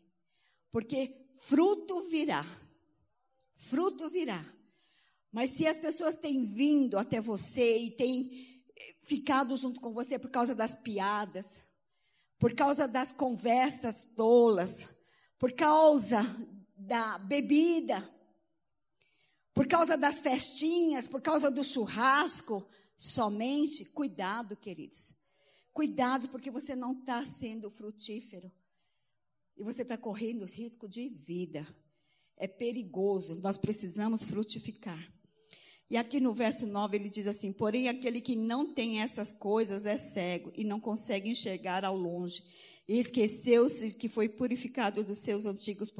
porque fruto virá. Fruto virá. Mas se as pessoas têm vindo até você e têm ficado junto com você por causa das piadas, por causa das conversas tolas, por causa da bebida, por causa das festinhas, por causa do churrasco, somente, cuidado, queridos. Cuidado, porque você não está sendo frutífero. E você está correndo risco de vida. É perigoso, nós precisamos frutificar. E aqui no verso 9 ele diz assim: Porém, aquele que não tem essas coisas é cego e não consegue enxergar ao longe, e esqueceu-se que foi purificado dos seus antigos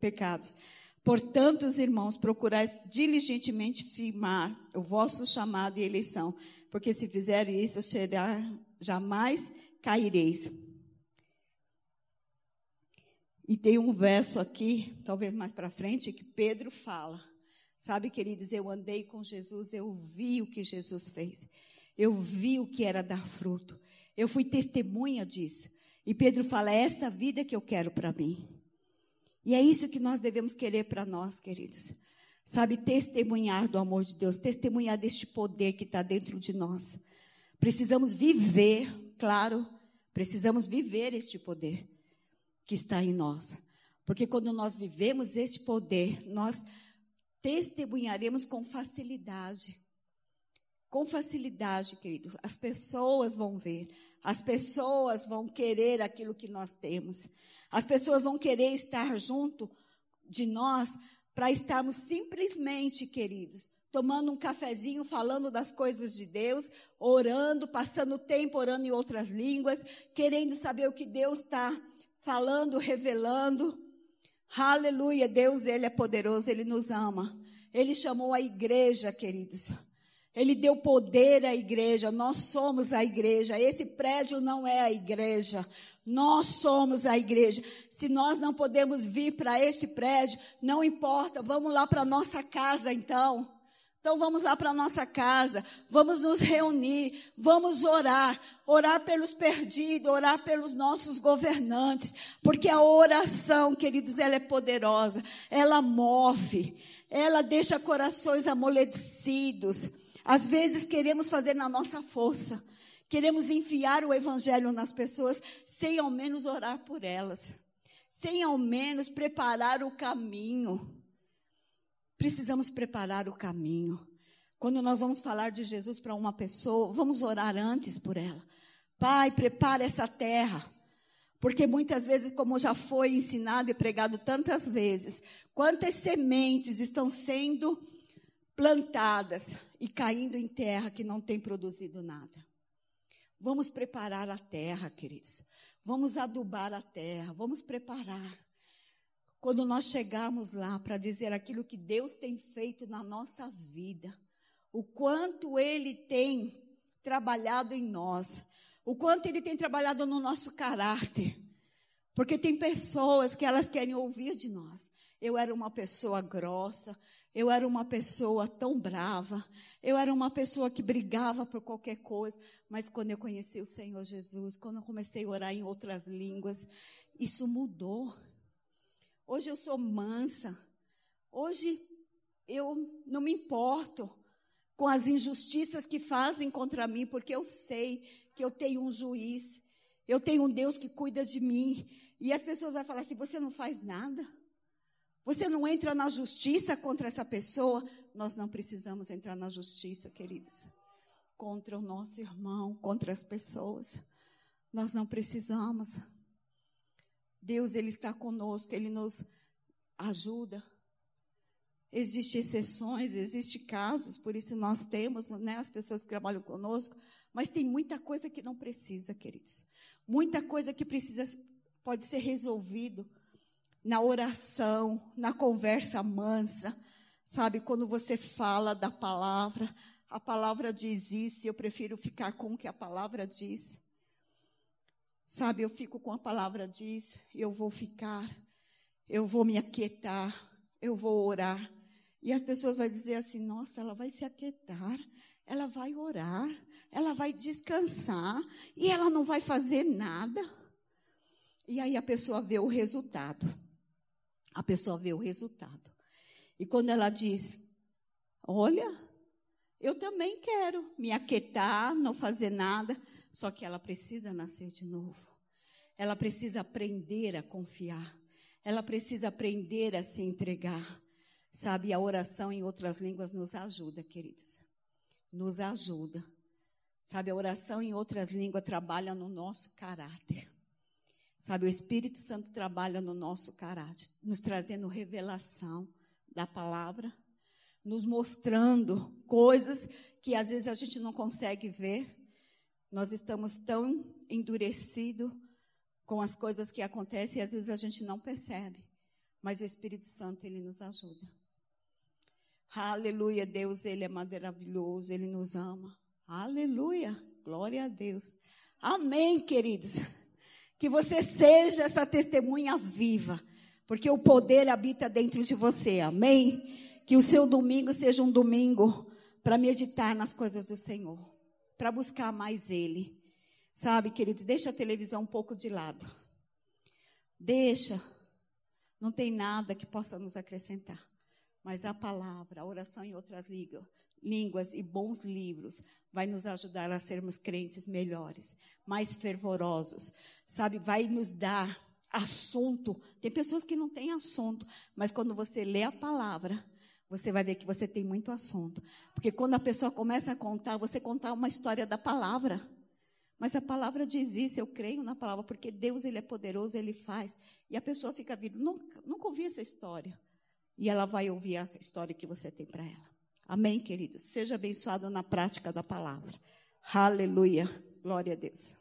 pecados. Portanto, os irmãos, procurais diligentemente firmar o vosso chamado e eleição, porque se fizerem isso, será, jamais caireis. E tem um verso aqui, talvez mais para frente, que Pedro fala. Sabe, queridos, eu andei com Jesus, eu vi o que Jesus fez. Eu vi o que era dar fruto. Eu fui testemunha disso. E Pedro fala: é essa vida que eu quero para mim. E é isso que nós devemos querer para nós, queridos. Sabe, testemunhar do amor de Deus, testemunhar deste poder que está dentro de nós. Precisamos viver, claro, precisamos viver este poder que está em nós. Porque quando nós vivemos este poder, nós testemunharemos com facilidade. Com facilidade, querido. As pessoas vão ver, as pessoas vão querer aquilo que nós temos. As pessoas vão querer estar junto de nós para estarmos simplesmente, queridos, tomando um cafezinho, falando das coisas de Deus, orando, passando tempo orando em outras línguas, querendo saber o que Deus está falando, revelando. Aleluia, Deus, Ele é poderoso, Ele nos ama. Ele chamou a igreja, queridos. Ele deu poder à igreja, nós somos a igreja. Esse prédio não é a igreja, nós somos a igreja. Se nós não podemos vir para este prédio, não importa, vamos lá para nossa casa então. Então vamos lá para nossa casa, vamos nos reunir, vamos orar, orar pelos perdidos, orar pelos nossos governantes, porque a oração, queridos, ela é poderosa, ela move, ela deixa corações amolecidos. Às vezes queremos fazer na nossa força, queremos enfiar o evangelho nas pessoas sem ao menos orar por elas sem ao menos preparar o caminho. Precisamos preparar o caminho. Quando nós vamos falar de Jesus para uma pessoa, vamos orar antes por ela. Pai, prepara essa terra. Porque muitas vezes, como já foi ensinado e pregado tantas vezes, quantas sementes estão sendo plantadas e caindo em terra que não tem produzido nada. Vamos preparar a terra, queridos. Vamos adubar a terra, vamos preparar. Quando nós chegarmos lá para dizer aquilo que Deus tem feito na nossa vida, o quanto Ele tem trabalhado em nós, o quanto Ele tem trabalhado no nosso caráter. Porque tem pessoas que elas querem ouvir de nós. Eu era uma pessoa grossa, eu era uma pessoa tão brava, eu era uma pessoa que brigava por qualquer coisa, mas quando eu conheci o Senhor Jesus, quando eu comecei a orar em outras línguas, isso mudou. Hoje eu sou mansa. Hoje eu não me importo com as injustiças que fazem contra mim, porque eu sei que eu tenho um juiz, eu tenho um Deus que cuida de mim. E as pessoas vão falar assim: você não faz nada? Você não entra na justiça contra essa pessoa. Nós não precisamos entrar na justiça, queridos, contra o nosso irmão, contra as pessoas. Nós não precisamos. Deus, Ele está conosco, Ele nos ajuda. Existem exceções, existem casos, por isso nós temos né, as pessoas que trabalham conosco, mas tem muita coisa que não precisa, queridos. Muita coisa que precisa, pode ser resolvido na oração, na conversa mansa, sabe? Quando você fala da palavra, a palavra diz isso, eu prefiro ficar com o que a palavra diz. Sabe, eu fico com a palavra diz, eu vou ficar, eu vou me aquietar, eu vou orar. E as pessoas vão dizer assim: nossa, ela vai se aquietar, ela vai orar, ela vai descansar e ela não vai fazer nada. E aí a pessoa vê o resultado a pessoa vê o resultado. E quando ela diz: Olha, eu também quero me aquietar, não fazer nada, só que ela precisa nascer de novo. Ela precisa aprender a confiar. Ela precisa aprender a se entregar. Sabe, a oração em outras línguas nos ajuda, queridos. Nos ajuda. Sabe, a oração em outras línguas trabalha no nosso caráter. Sabe, o Espírito Santo trabalha no nosso caráter, nos trazendo revelação da palavra, nos mostrando coisas que às vezes a gente não consegue ver. Nós estamos tão endurecidos com as coisas que acontecem e às vezes a gente não percebe. Mas o Espírito Santo, ele nos ajuda. Aleluia, Deus, ele é maravilhoso, ele nos ama. Aleluia, glória a Deus. Amém, queridos. Que você seja essa testemunha viva, porque o poder habita dentro de você. Amém? Que o seu domingo seja um domingo para meditar nas coisas do Senhor, para buscar mais Ele. Sabe, queridos, deixa a televisão um pouco de lado. Deixa. Não tem nada que possa nos acrescentar. Mas a palavra, a oração em outras línguas e bons livros vai nos ajudar a sermos crentes melhores, mais fervorosos, sabe? Vai nos dar assunto. Tem pessoas que não têm assunto, mas quando você lê a palavra, você vai ver que você tem muito assunto. Porque quando a pessoa começa a contar, você contar uma história da palavra. Mas a palavra diz isso, eu creio na palavra, porque Deus ele é poderoso, ele faz. E a pessoa fica vindo, nunca, nunca ouvi essa história. E ela vai ouvir a história que você tem para ela. Amém, queridos? Seja abençoado na prática da palavra. Aleluia. Glória a Deus.